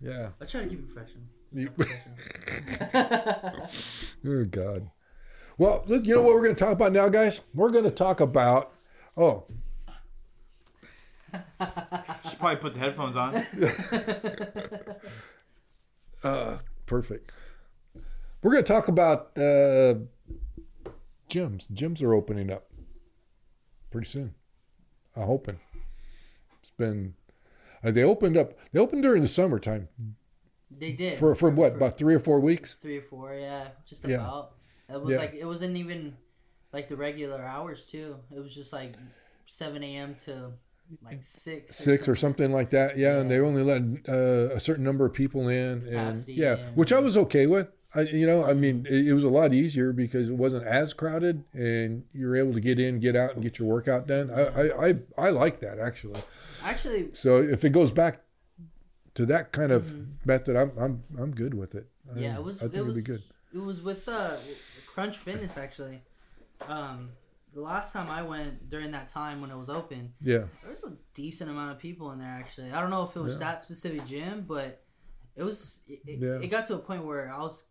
Yeah. I try to keep it professional. You- Professional. Oh God. Well, look, you know what we're going to talk about now, guys? We're going to talk about. Oh, Should probably put the headphones on. uh, perfect. We're going to talk about uh, gyms. Gyms are opening up pretty soon. I'm hoping. It's been. Uh, they opened up. They opened during the summertime they did for for what about three or four weeks. three or four. Yeah, just Yeah. about. It was Yeah. like it wasn't even like the regular hours too. It was just like seven a.m. to like six. six or something like that. Yeah, and they only let uh, a certain number of people in, and Capacity, yeah, yeah. which I was okay with. I, you know, I mean, it, it was a lot easier because it wasn't as crowded, and you were able to get in, get out, and get your workout done. I, I, I, I like that actually. Actually, So if it goes back to that kind of method, I'm, I'm, I'm good with it. I- Mm-hmm. yeah, it was. I think it it'd be good. It was with uh, Crunch Fitness actually. Um, the last time I went during that time when it was open, Yeah, there was a decent amount of people in there actually. I don't know if it was Yeah. that specific gym, but it was. It, Yeah. it got to a point where I was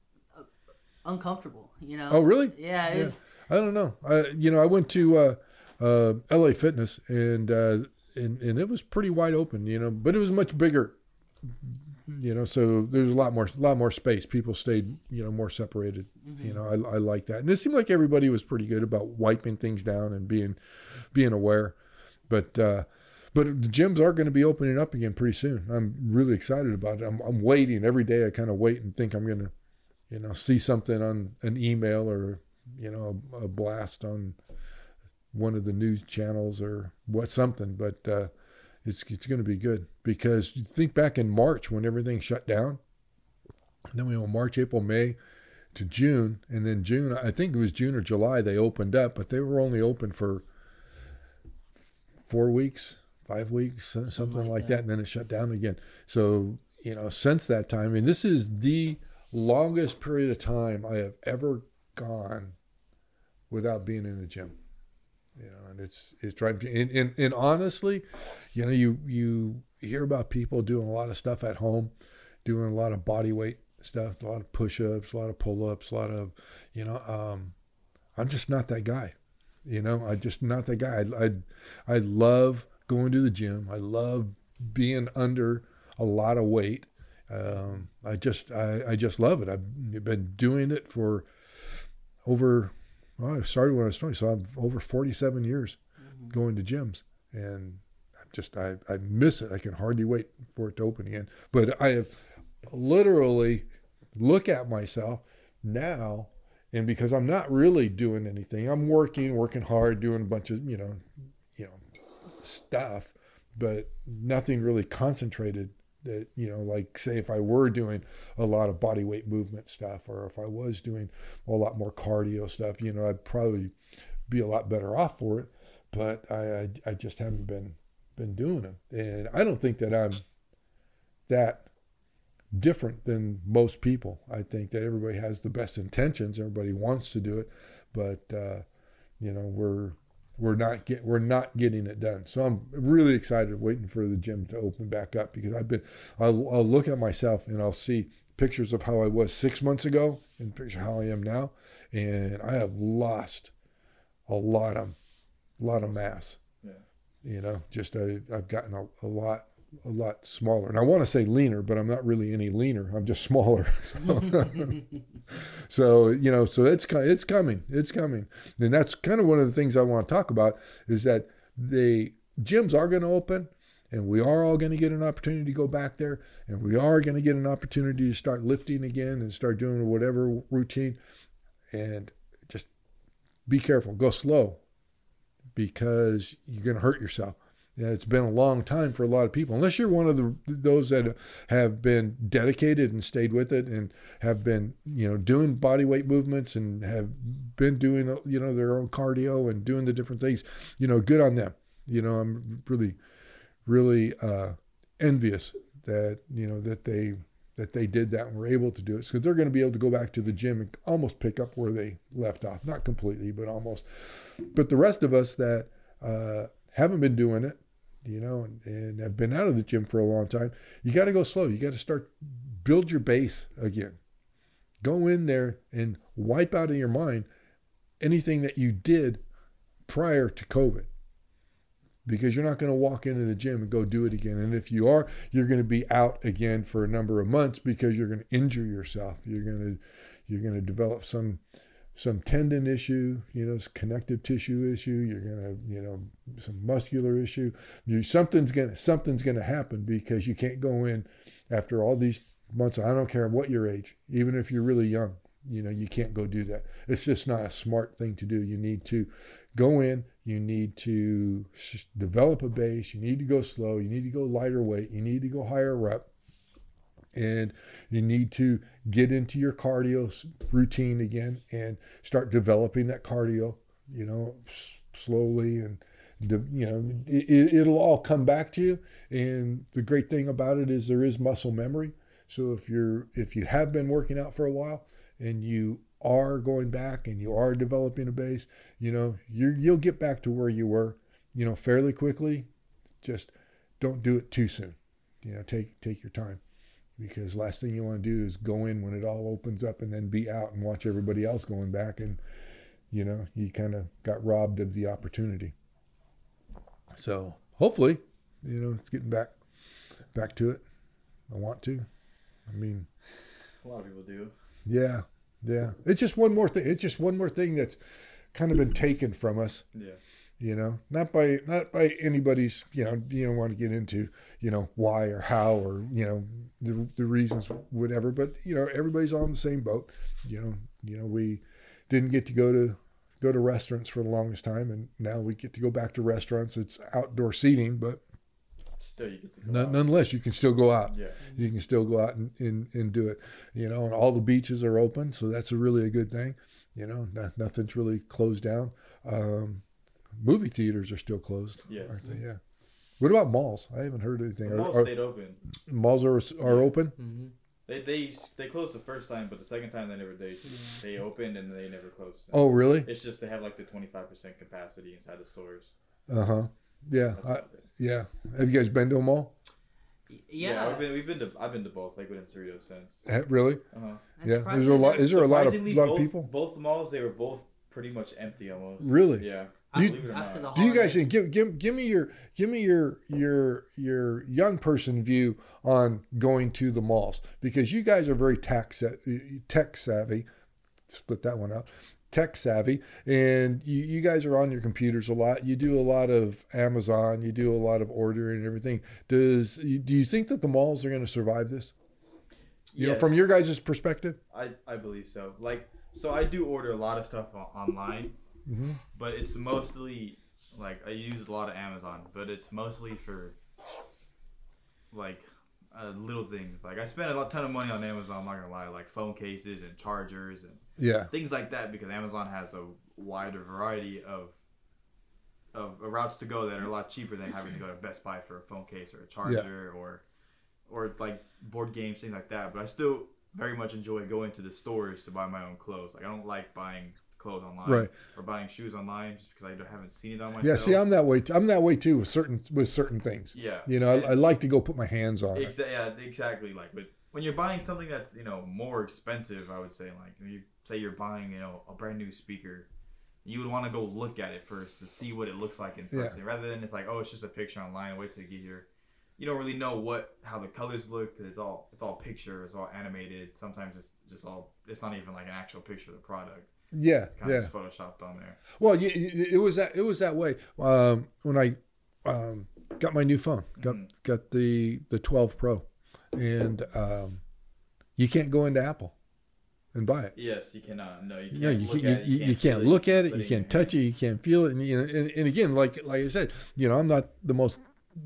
uncomfortable. You know. Oh, really? Yeah, Yeah. it's I don't know. I, you know, I went to uh, uh, L.A. Fitness, and uh, and and it was pretty wide open. You know, but it was much bigger. You know, so there's a lot more, a lot more space. People stayed, you know, more separated. You know, I, I like that, and it seemed like everybody was pretty good about wiping things down and being, being aware. But uh, but the gyms are going to be opening up again pretty soon. I'm really excited about it. I'm, I'm waiting every day. I kind of wait and think I'm going to, you know, see something on an email or you know a, a blast on one of the news channels or what something. But uh, it's it's going to be good because you think back in March when everything shut down. And then we went March, April, May to June, and then June. I think it was June or July they opened up, but they were only open for four weeks, five weeks, something, something like like that. and then it shut down again. So you know, since that time, and this is the longest period of time I have ever gone without being in the gym. You know, and it's it's driving. And, and, and honestly, you know, you you hear about people doing a lot of stuff at home, doing a lot of body weight stuff, a lot of push-ups, a lot of pull-ups, a lot of, you know, um, I'm just not that guy. You know, I just not that guy. I, I I love going to the gym. I love being under a lot of weight. Um, I just I, I just love it. I've been doing it for over. Well, I started when I was 20, so I'm over 47 years going to gyms, and I just I, I miss it. I can hardly wait for it to open again. But I have literally look at myself now, and because I'm not really doing anything, I'm working, working hard, doing a bunch of you know, you know, stuff, but nothing really concentrated. That you know, like say if I were doing a lot of body weight movement stuff, or if I was doing a lot more cardio stuff, you know, I'd probably be a lot better off for it. But I, I, I just haven't been been doing them, and I don't think that I'm that different than most people. I think that everybody has the best intentions. Everybody wants to do it, but uh, you know we're we're not get we're not getting it done. So I'm really excited, waiting for the gym to open back up because I've been. I'll, I'll look at myself and I'll see pictures of how I was six months ago and picture how I am now, and I have lost a lot of a lot of mass. Yeah. You know, just I, I've gotten a, a lot a lot smaller. And I want to say leaner, but I'm not really any leaner. I'm just smaller. So, so you know, so it's it's coming. It's coming. And that's kind of one of the things I want to talk about is that the gyms are going to open and we are all going to get an opportunity to go back there and we are going to get an opportunity to start lifting again and start doing whatever routine and just be careful, go slow because you're going to hurt yourself. Yeah, it's been a long time for a lot of people. Unless you're one of the those that have been dedicated and stayed with it and have been, you know, doing body weight movements and have been doing, you know, their own cardio and doing the different things. You know, good on them. You know, I'm really, really uh, envious that you know that they that they did that and were able to do it because they're going to be able to go back to the gym and almost pick up where they left off. Not completely, but almost. But the rest of us that uh, haven't been doing it you know, and, and I've been out of the gym for a long time. You got to go slow. You got to start build your base again. Go in there and wipe out of your mind anything that you did prior to COVID. Because you're not going to walk into the gym and go do it again. And if you are, you're going to be out again for a number of months because you're going to injure yourself. You're going to you're going to develop some some tendon issue, you know, connective tissue issue. You're gonna, you know, some muscular issue. You, something's gonna something's gonna happen because you can't go in after all these months. I don't care what your age, even if you're really young. You know, you can't go do that. It's just not a smart thing to do. You need to go in. You need to develop a base. You need to go slow. You need to go lighter weight. You need to go higher rep and you need to get into your cardio routine again and start developing that cardio you know slowly and you know it, will all come back to you. And the great thing about it is there is muscle memory. So if you're if you have been working out for a while and you are going back and you are developing a base you know you you'll get back to where you were you know fairly quickly. Just don't do it too soon. You know take take your time because last thing you want to do is go in when it all opens up and then be out and watch everybody else going back and you know you kind of got robbed of the opportunity. So hopefully you know it's getting back back to it. I want to. I mean a lot of people do. yeah yeah. It's just one more thing it's just one more thing that's kind of been taken from us. Yeah you know not by not by anybody's you know you don't want to get into you know why or how or you know the, the reasons whatever but you know everybody's on the same boat. You know you know we didn't get to go to go to restaurants for the longest time and now we get to go back to restaurants. It's outdoor seating but still you get to none, nonetheless you can still go out. Yeah. You can still go out and, and, and do it you know and all the beaches are open so that's a really a good thing you know not, nothing's really closed down. Um, movie theaters are still closed, Yes. aren't they? Yeah. What about malls? I haven't heard anything. The malls are- stayed open. malls are are open. Mm-hmm. They they they closed the first time, but the second time they never they they opened and they never closed. Oh, really? It's just they have like the twenty five percent capacity inside the stores. Uh huh. Yeah. I, yeah. Have you guys been to a mall? Yeah. we've been we've been to I've been to both Lakewood and Cerritos since. Really? Uh huh. Yeah. Is there a lot? Is there a lot of Surprisingly, lot of both, people? Both malls they were both pretty much empty almost. Really? Yeah. Do you- Believe it or After not. the Do you guys holidays. give give give me your give me your your your young person view on going to the malls because you guys are very tech tech savvy. Split that one out. Tech savvy, and you, you guys are on your computers a lot. You do a lot of Amazon. You do a lot of ordering and everything. Does do you think that the malls are going to survive this? You know, from your guys' perspective. I, I believe so. Like, so I do order a lot of stuff online, Mm-hmm. but it's mostly like I use a lot of Amazon, but it's mostly for like uh, little things. Like I spend a lot, ton of money on Amazon. I'm not gonna lie, like phone cases and chargers and Yeah. things like that, because Amazon has a wider variety of of routes to go that are a lot cheaper than having to go to Best Buy for a phone case or a charger or or like board games, things like that. But I still very much enjoy going to the stores to buy my own clothes. Like I don't like buying clothes online Right. or buying shoes online just because I haven't seen it on myself. Yeah. See, I'm that way. T- I'm that way too with certain with certain things. yeah, You know, I, I like to go put my hands on it. Yeah, exactly. Like, but when you're buying something that's you know more expensive, I would say like you say you're buying you know a brand new speaker, you would want to go look at it first to see what it looks like in Yeah. person, rather than it's like oh it's just a picture online. Wait till you get here. You don't really know what how the colors look because it's all it's all picture, it's all animated. Sometimes it's just all it's not even like an actual picture of the product. Yeah. Yeah. photoshopped on there. Well, it was that it was that way um, when I um, got my new phone, got Mhm. got the the 12 Pro, and um, you can't go into Apple and buy it. Yes, you cannot. No, you can't. Yeah, you, look can't, you, at it, you, you feel can't look at it, you can't touch it, you can't feel it, and you know, and, and again, like like I said, you know, I'm not the most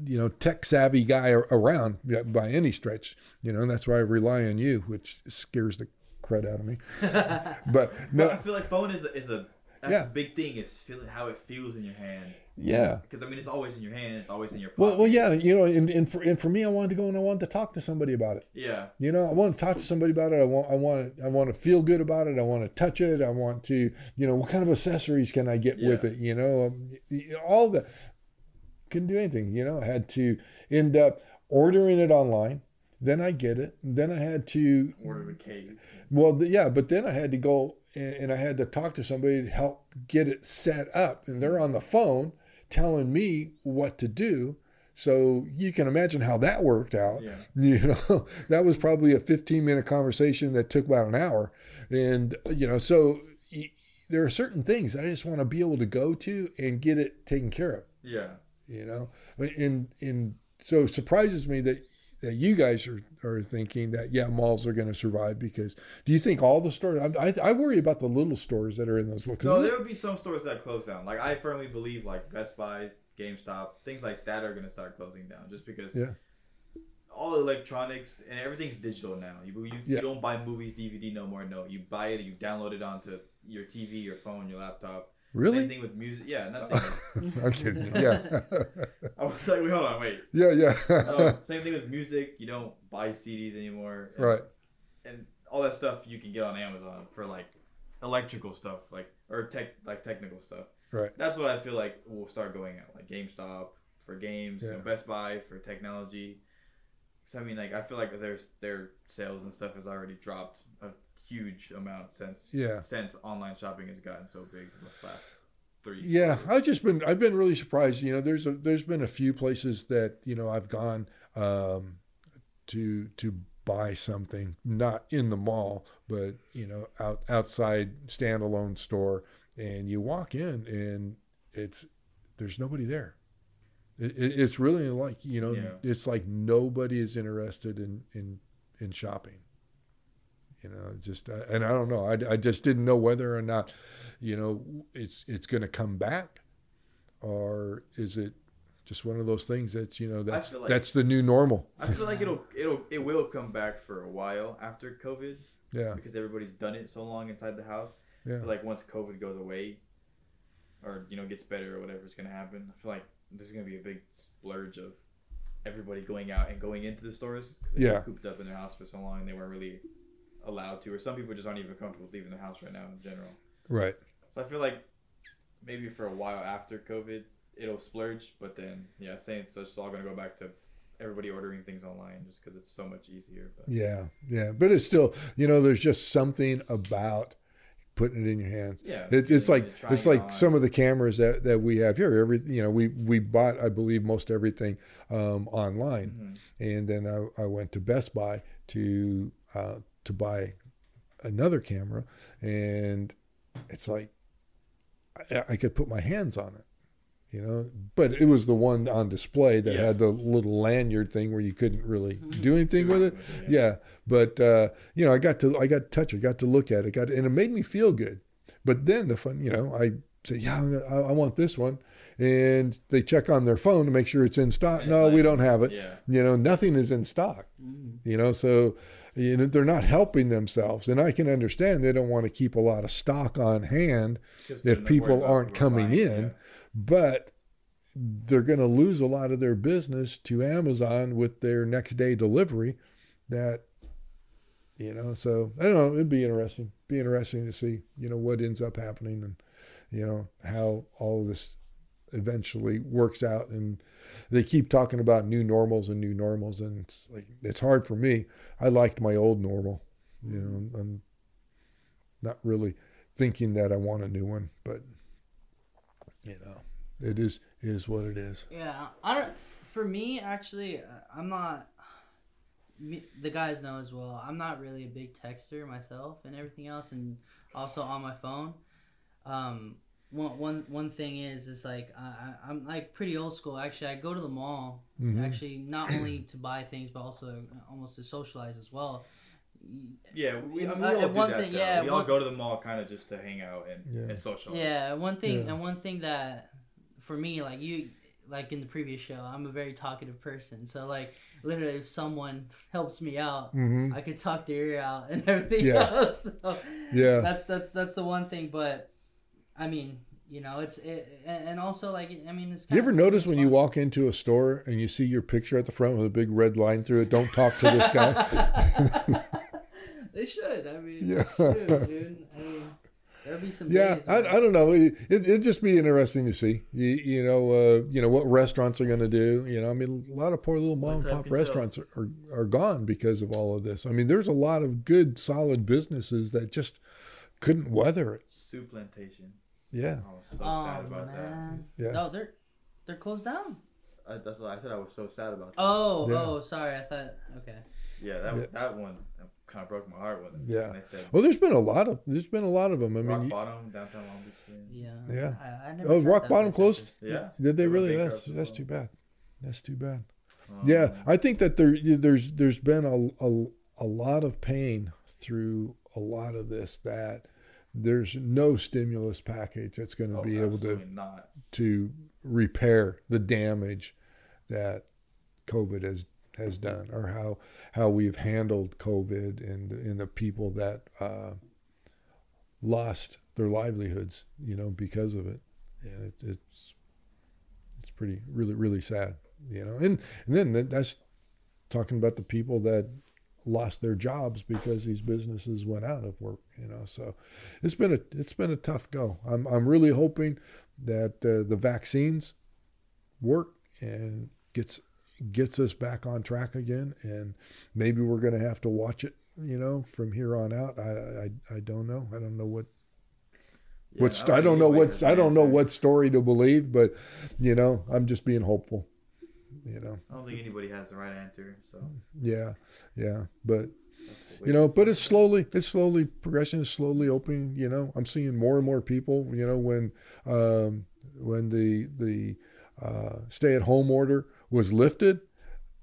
you know tech savvy guy around by any stretch, you know, and that's why I rely on you, which scares the crud out of me. But But I feel like phone is a, is a that's Yeah. a big thing. Is feeling how it feels in your hand. yeah. Because I mean, it's always in your hand. It's always in your pocket. Well, well, yeah, you know, and, and for and for me, I wanted to go and I wanted to talk to somebody about it. Yeah. You know, I want to talk to somebody about it. I want, I want, I want to feel good about it. I want to touch it. I want to, you know, what kind of accessories can I get with it? You know, um, all the, couldn't do anything. You know, I had to end up ordering it online. Then I get it. Then I had to Order the cake. well, th- yeah, but then I had to go and, and I had to talk to somebody to help get it set up, and they're on the phone telling me what to do. So you can imagine how that worked out. Yeah. You know, that was probably a 15 minute conversation that took about an hour, and you know, so there are certain things that I just want to be able to go to and get it taken care of Yeah. you know and and so it surprises me that that you guys are, are thinking that yeah malls are going to survive because do you think all the stores I, I, I worry about the little stores that are in those because No, there would be some stores that close down. Like I firmly believe, like Best Buy, GameStop, things like that are gonna start closing down, just because Yeah. all electronics and everything's digital now. You you, Yeah. you don't buy movies DVD no more. No, you buy it, you download it onto your TV, your phone, your laptop. Same really thing with music. Yeah, nothing. i'm kidding yeah I was like, wait, hold on, wait. yeah yeah same thing with music. You don't buy CDs anymore. And, right And all that stuff you can get on Amazon for like electrical stuff, like or tech, like technical stuff. right That's what I feel like will start going out, like GameStop for games, you know, Best Buy for technology. So I mean, like I feel like there's their sales and stuff has already dropped huge amount since Yeah. since online shopping has gotten so big in the last three. Yeah, years. I've just been I've been really surprised. You know, there's a, there's been a few places that you know I've gone um, to to buy something, not in the mall, but you know out outside standalone store, and you walk in and it's there's nobody there. It, it, it's really like you know Yeah. it's like nobody is interested in in in shopping. You know, just uh, and I don't know. I, I just didn't know whether or not, you know, it's it's going to come back, or is it just one of those things that's you know that's like- that's the new normal. I feel like it'll it'll it will come back for a while after COVID Yeah, because everybody's done it so long inside the house. Yeah, like once COVID goes away, or you know gets better or whatever's gonna happen, I feel like there's gonna be a big splurge of everybody going out and going into the stores. 'cause they Yeah. cooped up in their house for so long, and they weren't really allowed to, or some people just aren't even comfortable leaving their house right now in general. right. So I feel like maybe for a while after COVID, it'll splurge, but then yeah, saying so it's all gonna go back to everybody ordering things online just because it's so much easier. But Yeah, yeah, but it's still you know there's just something about putting it in your hands. yeah, It, it's like it's like on. some of the cameras that, that we have here. Every you know we we bought I believe most everything um, online, Mhm. and then I, I went to Best Buy to uh, to buy another camera, and it's like I, I could put my hands on it, you know. But it was the one on display that Yeah. had the little lanyard thing where you couldn't really do anything with it. anything Yeah, but uh, you know, I got to I got to touch it, got to look at it, got and it made me feel good. But then the fun, you know, I say, yeah, I'm I, I want this one, and they check on their phone to make sure it's in stock. No, we don't have it. Yeah. You know, nothing is in stock. You know, so they're not helping themselves, and I can understand they don't want to keep a lot of stock on hand if people aren't coming buying, in, yeah. but they're going to lose a lot of their business to Amazon with their next day delivery. That you know, so I don't know. It'd be interesting. Be interesting to see you know what ends up happening and you know how all of this eventually works out. And they keep talking about new normals and new normals, and it's like it's hard for me. I liked my old normal. You know, I'm not really thinking that I want a new one, but you know, it is is what it is. Yeah, I don't. For me, actually, uh, I'm not. The guys know as well. I'm not really a big texter myself and everything else, and also on my phone. Um, one one one thing is, is like I, I- I'm like pretty old school. Actually, I go to the mall Mhm. actually not only to buy things, but also almost to socialize as well. Yeah, we, I mean, we Uh, all do one that. thing- though. yeah, we all one- go to the mall kind of just to hang out and, Yeah. and socialize. Yeah, one thing Yeah. and one thing that for me, like you, like in the previous show, I'm a very talkative person. So like literally, if someone helps me out, hmm I could talk their ear out and everything Yeah. else. So Yeah. that's that's that's the one thing. But I mean, you know, it's it, and and also like I mean, it's. You ever kinda notice when you walk into a store and you see your picture at the front with a big red line through it? Don't talk to this guy. they should. I mean, Yeah. yeah. dude. I mean, There'll be some. Yeah, days I, I don't know. It, it, it'd just be interesting to see. You, you know, uh, you know what restaurants are going to do. You know, I mean, a lot of poor little mom and pop restaurants are, are are gone because of all of this. I mean, there's a lot of good, solid businesses that just couldn't weather it. Souplantation. Yeah, I was so oh sad about man. Yeah. No, they're they're closed down. I, that's what I said. I was so sad about that. Oh, Yeah. oh, sorry. I thought. Okay. yeah, that Yeah. that one kind of broke my heart with when Yeah. when said well, there's been a lot of there's been a lot of them. I rock mean, you- bottom downtown Long Beach. Yeah. Yeah. Yeah. I, I never oh, rock bottom closed. actually. Yeah. Did they They really? That's that's well. too bad. That's too bad. Um, Yeah, I think that there there's there's been a, a a lot of pain through a lot of this that there's no stimulus package that's going to oh, be able to not. to repair the damage that COVID has has done, or how how we've handled COVID and and the people that uh, lost their livelihoods, you know, because of it, and it, it's it's pretty really really sad, you know, and and then that's talking about the people that lost their jobs because these businesses went out of work, you know. So it's been a it's been a tough go. I'm I'm really hoping that uh, the vaccines work and gets gets us back on track again, and maybe we're going to have to watch it, you know, from here on out. I I, I don't know. I don't know what Yeah, what's I don't know anybody what I don't know what story to believe, but you know, I'm just being hopeful. You know, I don't think anybody has the right answer. So yeah, yeah, but you know but it's slowly it's slowly progression is slowly opening you know i'm seeing more and more people you know when um when the the uh, stay at home order was lifted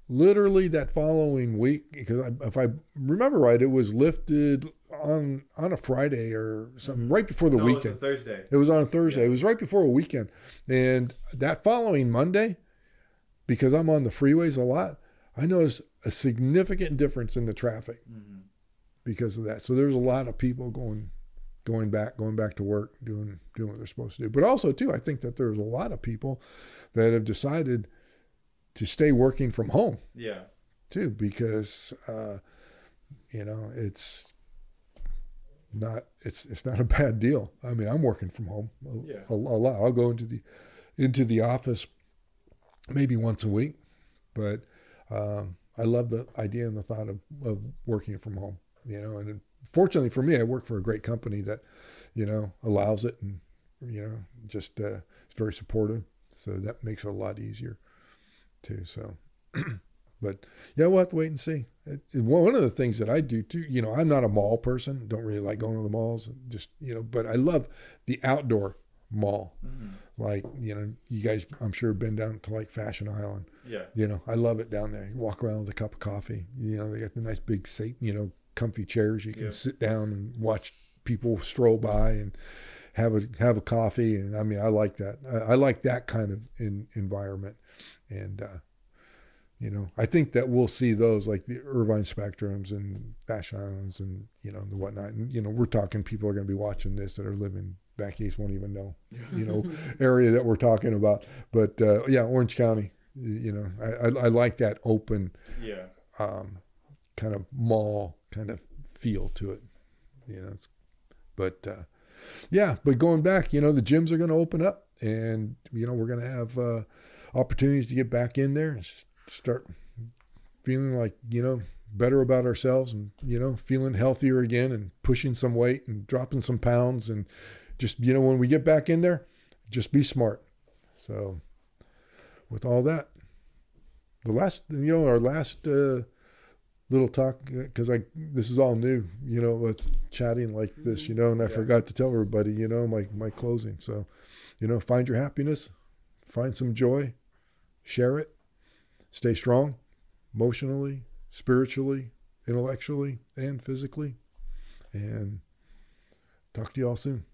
literally that following week because I, if i remember right it was lifted on on a friday or something right before the no, weekend It was a Thursday. it was on a Thursday. Yeah. It was right before a weekend. And that following Monday, because I'm on the freeways a lot, I noticed a significant difference in the traffic Mhm. because of that. So there's a lot of people going going back, going back to work, doing doing what they're supposed to do. But also too, I think that there's a lot of people that have decided to stay working from home Yeah. too because uh, you know it's not it's it's not a bad deal. I mean, I'm working from home a, Yeah. a, a lot. I'll go into the into the office maybe once a week, but um, I love the idea and the thought of, of working from home. You know, and fortunately for me, I work for a great company that you know allows it, and you know just uh, it's very supportive. So that makes it a lot easier too. So. But yeah, we'll have to wait and see. It, it- one of the things that I do too, you know, I'm not a mall person. Don't really like going to the malls. Just you know, but I love the outdoor mall. Mhm. Like you know, you guys, I'm sure have been down to like Fashion Island. Yeah. You know, I love it down there. You walk around with a cup of coffee. You know, they got the nice big you know, comfy chairs. You can Yeah. sit down and watch people stroll by and have a have a coffee. And I mean, I like that. I, I like that kind of in, environment. And uh, you know, I think that we'll see those like the Irvine Spectrums and Fashion Islands and you know the whatnot. And you know, we're talking people are going to be watching this that are living back east won't even know you know area that we're talking about. But uh, yeah, Orange County. You know, I, I, I like that open Yeah. um, kind of mall kind of feel to it. You know, it's, but uh, yeah, but going back, you know, the gyms are going to open up, and you know, we're going to have uh, opportunities to get back in there and start feeling like you know better about ourselves, and you know, feeling healthier again, and pushing some weight and dropping some pounds, and just you know, when we get back in there, just be smart. So, with all that, the last, you know, our last. Uh, little talk because I this is all new, you know, with chatting like this, you know, and I Yeah. forgot to tell everybody, you know, my my closing. So, you know, find your happiness, find some joy, share it, stay strong, emotionally, spiritually, intellectually, and physically, and talk to you all soon.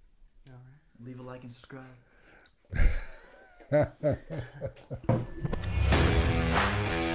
Leave a like and subscribe.